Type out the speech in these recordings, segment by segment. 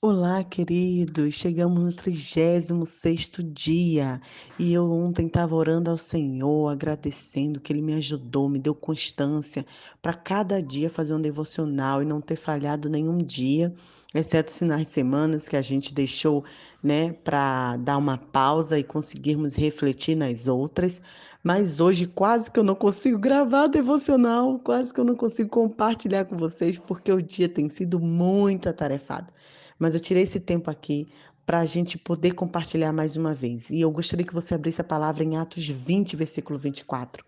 Olá, queridos! Chegamos no 36º dia e eu ontem estava orando ao Senhor, agradecendo que Ele me ajudou, me deu constância para cada dia fazer um devocional e não ter falhado nenhum dia, exceto os finais de semana que a gente deixou, né, para dar uma pausa e conseguirmos refletir nas outras. Mas hoje quase que eu não consigo gravar devocional, quase que eu não consigo compartilhar com vocês, porque o dia tem sido muito atarefado mas eu tirei esse tempo aqui para a gente poder compartilhar mais uma vez. E eu gostaria que você abrisse a palavra em Atos 20, versículo 24.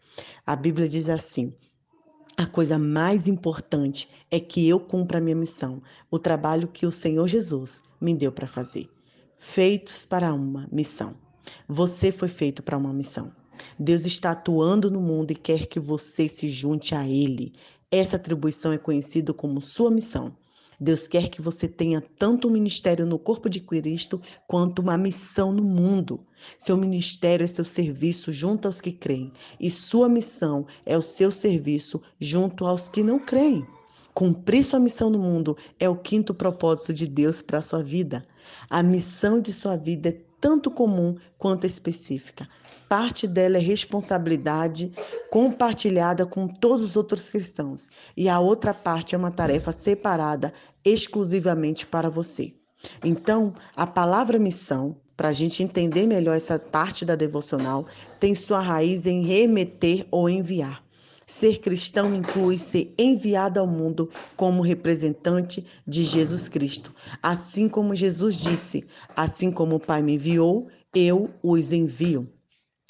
A Bíblia diz assim: a coisa mais importante é que eu cumpra a minha missão, o trabalho que o Senhor Jesus me deu para fazer. Feitos para uma missão. Você foi feito para uma missão. Deus está atuando no mundo e quer que você se junte a Ele. Essa atribuição é conhecida como sua missão. Deus quer que você tenha tanto um ministério no corpo de Cristo quanto uma missão no mundo. Seu ministério é seu serviço junto aos que creem, e sua missão é o seu serviço junto aos que não creem. Cumprir sua missão no mundo é o quinto propósito de Deus para a sua vida. A missão de sua vida é tanto comum quanto específica. Parte dela é responsabilidade compartilhada com todos os outros cristãos, e a outra parte é uma tarefa separada exclusivamente para você. Então, a palavra missão, para a gente entender melhor essa parte da devocional, tem sua raiz em remeter ou enviar. Ser cristão inclui ser enviado ao mundo como representante de Jesus Cristo. Assim como Jesus disse: Assim como o Pai me enviou, eu os envio.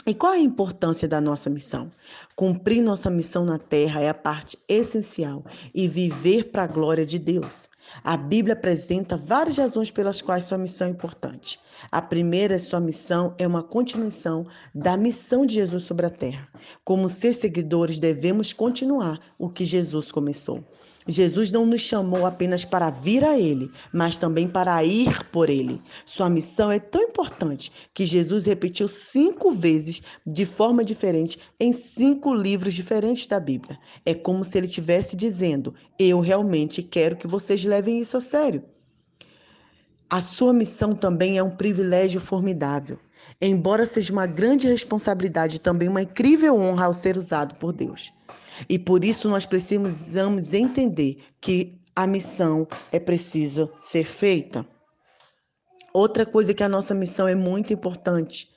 E qual é a importância da nossa missão? Cumprir nossa missão na terra é a parte essencial e viver para a glória de Deus. A Bíblia apresenta várias razões pelas quais sua missão é importante. A primeira, sua missão é uma continuação da missão de Jesus sobre a terra. Como seus seguidores, devemos continuar o que Jesus começou. Jesus não nos chamou apenas para vir a Ele, mas também para ir por Ele. Sua missão é tão importante que Jesus repetiu cinco vezes, de forma diferente, em cinco livros diferentes da Bíblia. É como se ele estivesse dizendo: Eu realmente quero que vocês levem isso a sério. A sua missão também é um privilégio formidável. Embora seja uma grande responsabilidade, também uma incrível honra ao ser usado por Deus. E por isso nós precisamos entender que a missão é preciso ser feita. Outra coisa que a nossa missão é muito importante.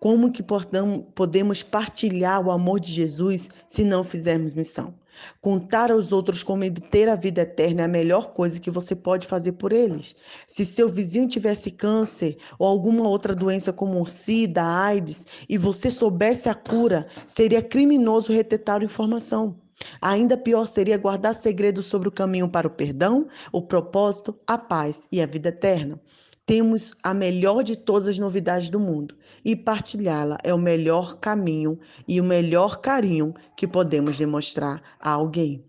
Como que podemos partilhar o amor de Jesus se não fizermos missão? Contar aos outros como obter a vida eterna é a melhor coisa que você pode fazer por eles. Se seu vizinho tivesse câncer ou alguma outra doença como SIDA, AIDS, e você soubesse a cura, seria criminoso reter tal informação. Ainda pior seria guardar segredos sobre o caminho para o perdão, o propósito, a paz e a vida eterna. Temos a melhor de todas as novidades do mundo e partilhá-la é o melhor caminho e o melhor carinho que podemos demonstrar a alguém.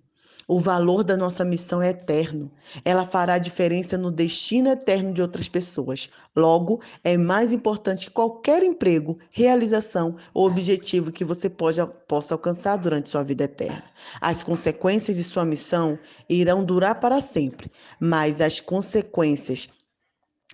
O valor da nossa missão é eterno. Ela fará diferença no destino eterno de outras pessoas. Logo, é mais importante que qualquer emprego, realização ou objetivo que você pode, possa alcançar durante sua vida eterna. As consequências de sua missão irão durar para sempre, mas as consequências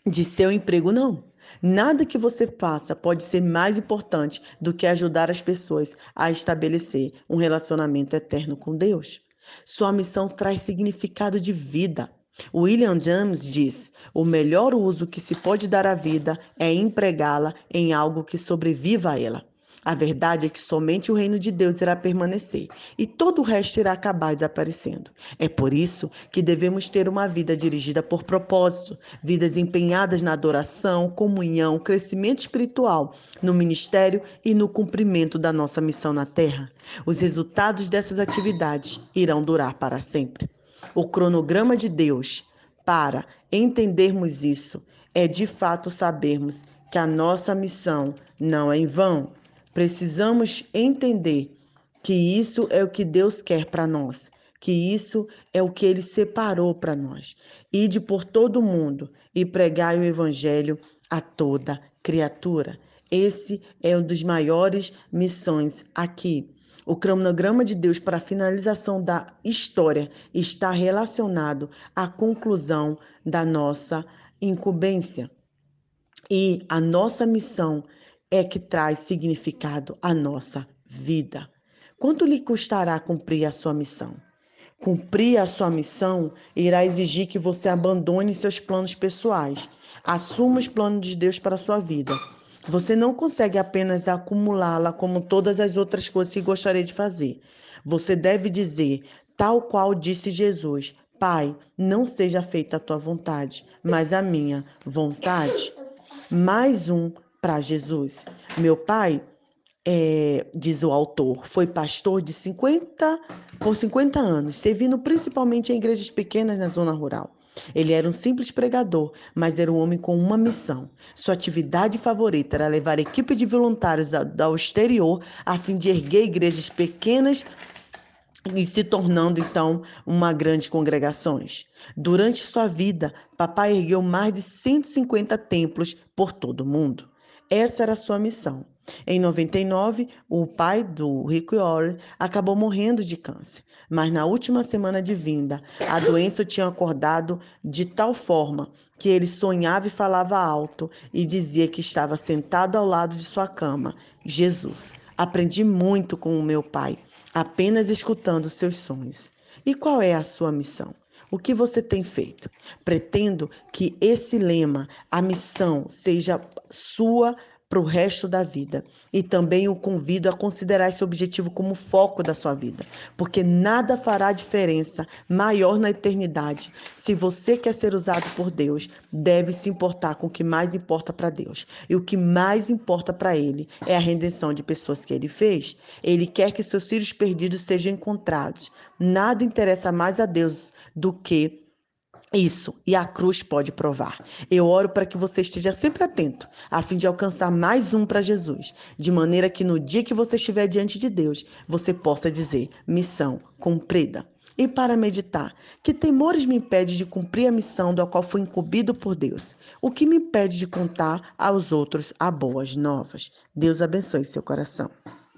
de seu emprego, não. Nada que você faça pode ser mais importante do que ajudar as pessoas a estabelecer um relacionamento eterno com Deus. Sua missão traz significado de vida. William James diz: o melhor uso que se pode dar à vida é empregá-la em algo que sobreviva a ela. A verdade é que somente o reino de Deus irá permanecer e todo o resto irá acabar desaparecendo. É por isso que devemos ter uma vida dirigida por propósito, vidas empenhadas na adoração, comunhão, crescimento espiritual, no ministério e no cumprimento da nossa missão na terra. Os resultados dessas atividades irão durar para sempre. O cronograma de Deus para entendermos isso é de fato sabermos que a nossa missão não é em vão Precisamos entender que isso é o que Deus quer para nós, que isso é o que ele separou para nós. Ide por todo mundo e pregai o evangelho a toda criatura. Esse é um dos maiores missões aqui. O cronograma de Deus para a finalização da história está relacionado à conclusão da nossa incumbência. E a nossa missão é que traz significado à nossa vida. Quanto lhe custará cumprir a sua missão? Cumprir a sua missão irá exigir que você abandone seus planos pessoais, assuma os planos de Deus para a sua vida. Você não consegue apenas acumulá-la como todas as outras coisas que gostaria de fazer. Você deve dizer, tal qual disse Jesus: Pai, não seja feita a tua vontade, mas a minha vontade. Mais um para Jesus. Meu pai, é, diz o autor, foi pastor de 50 por 50 anos, servindo principalmente em igrejas pequenas na zona rural. Ele era um simples pregador, mas era um homem com uma missão. Sua atividade favorita era levar equipe de voluntários ao exterior a fim de erguer igrejas pequenas e se tornando então uma grande congregações. Durante sua vida, papai ergueu mais de 150 templos por todo o mundo. Essa era a sua missão. Em 99, o pai do Rick Warren acabou morrendo de câncer, mas na última semana de vinda, a doença tinha acordado de tal forma que ele sonhava e falava alto e dizia que estava sentado ao lado de sua cama. Jesus, aprendi muito com o meu pai apenas escutando seus sonhos. E qual é a sua missão? O que você tem feito? Pretendo que esse lema, a missão, seja sua para o resto da vida. E também o convido a considerar esse objetivo como foco da sua vida, porque nada fará diferença maior na eternidade. Se você quer ser usado por Deus, deve se importar com o que mais importa para Deus. E o que mais importa para Ele é a redenção de pessoas que Ele fez. Ele quer que seus filhos perdidos sejam encontrados. Nada interessa mais a Deus do que isso, e a cruz pode provar. Eu oro para que você esteja sempre atento, a fim de alcançar mais um para Jesus, de maneira que no dia que você estiver diante de Deus, você possa dizer: missão cumprida. E para meditar, que temores me impede de cumprir a missão da qual fui incumbido por Deus? O que me impede de contar aos outros a boas novas? Deus abençoe seu coração.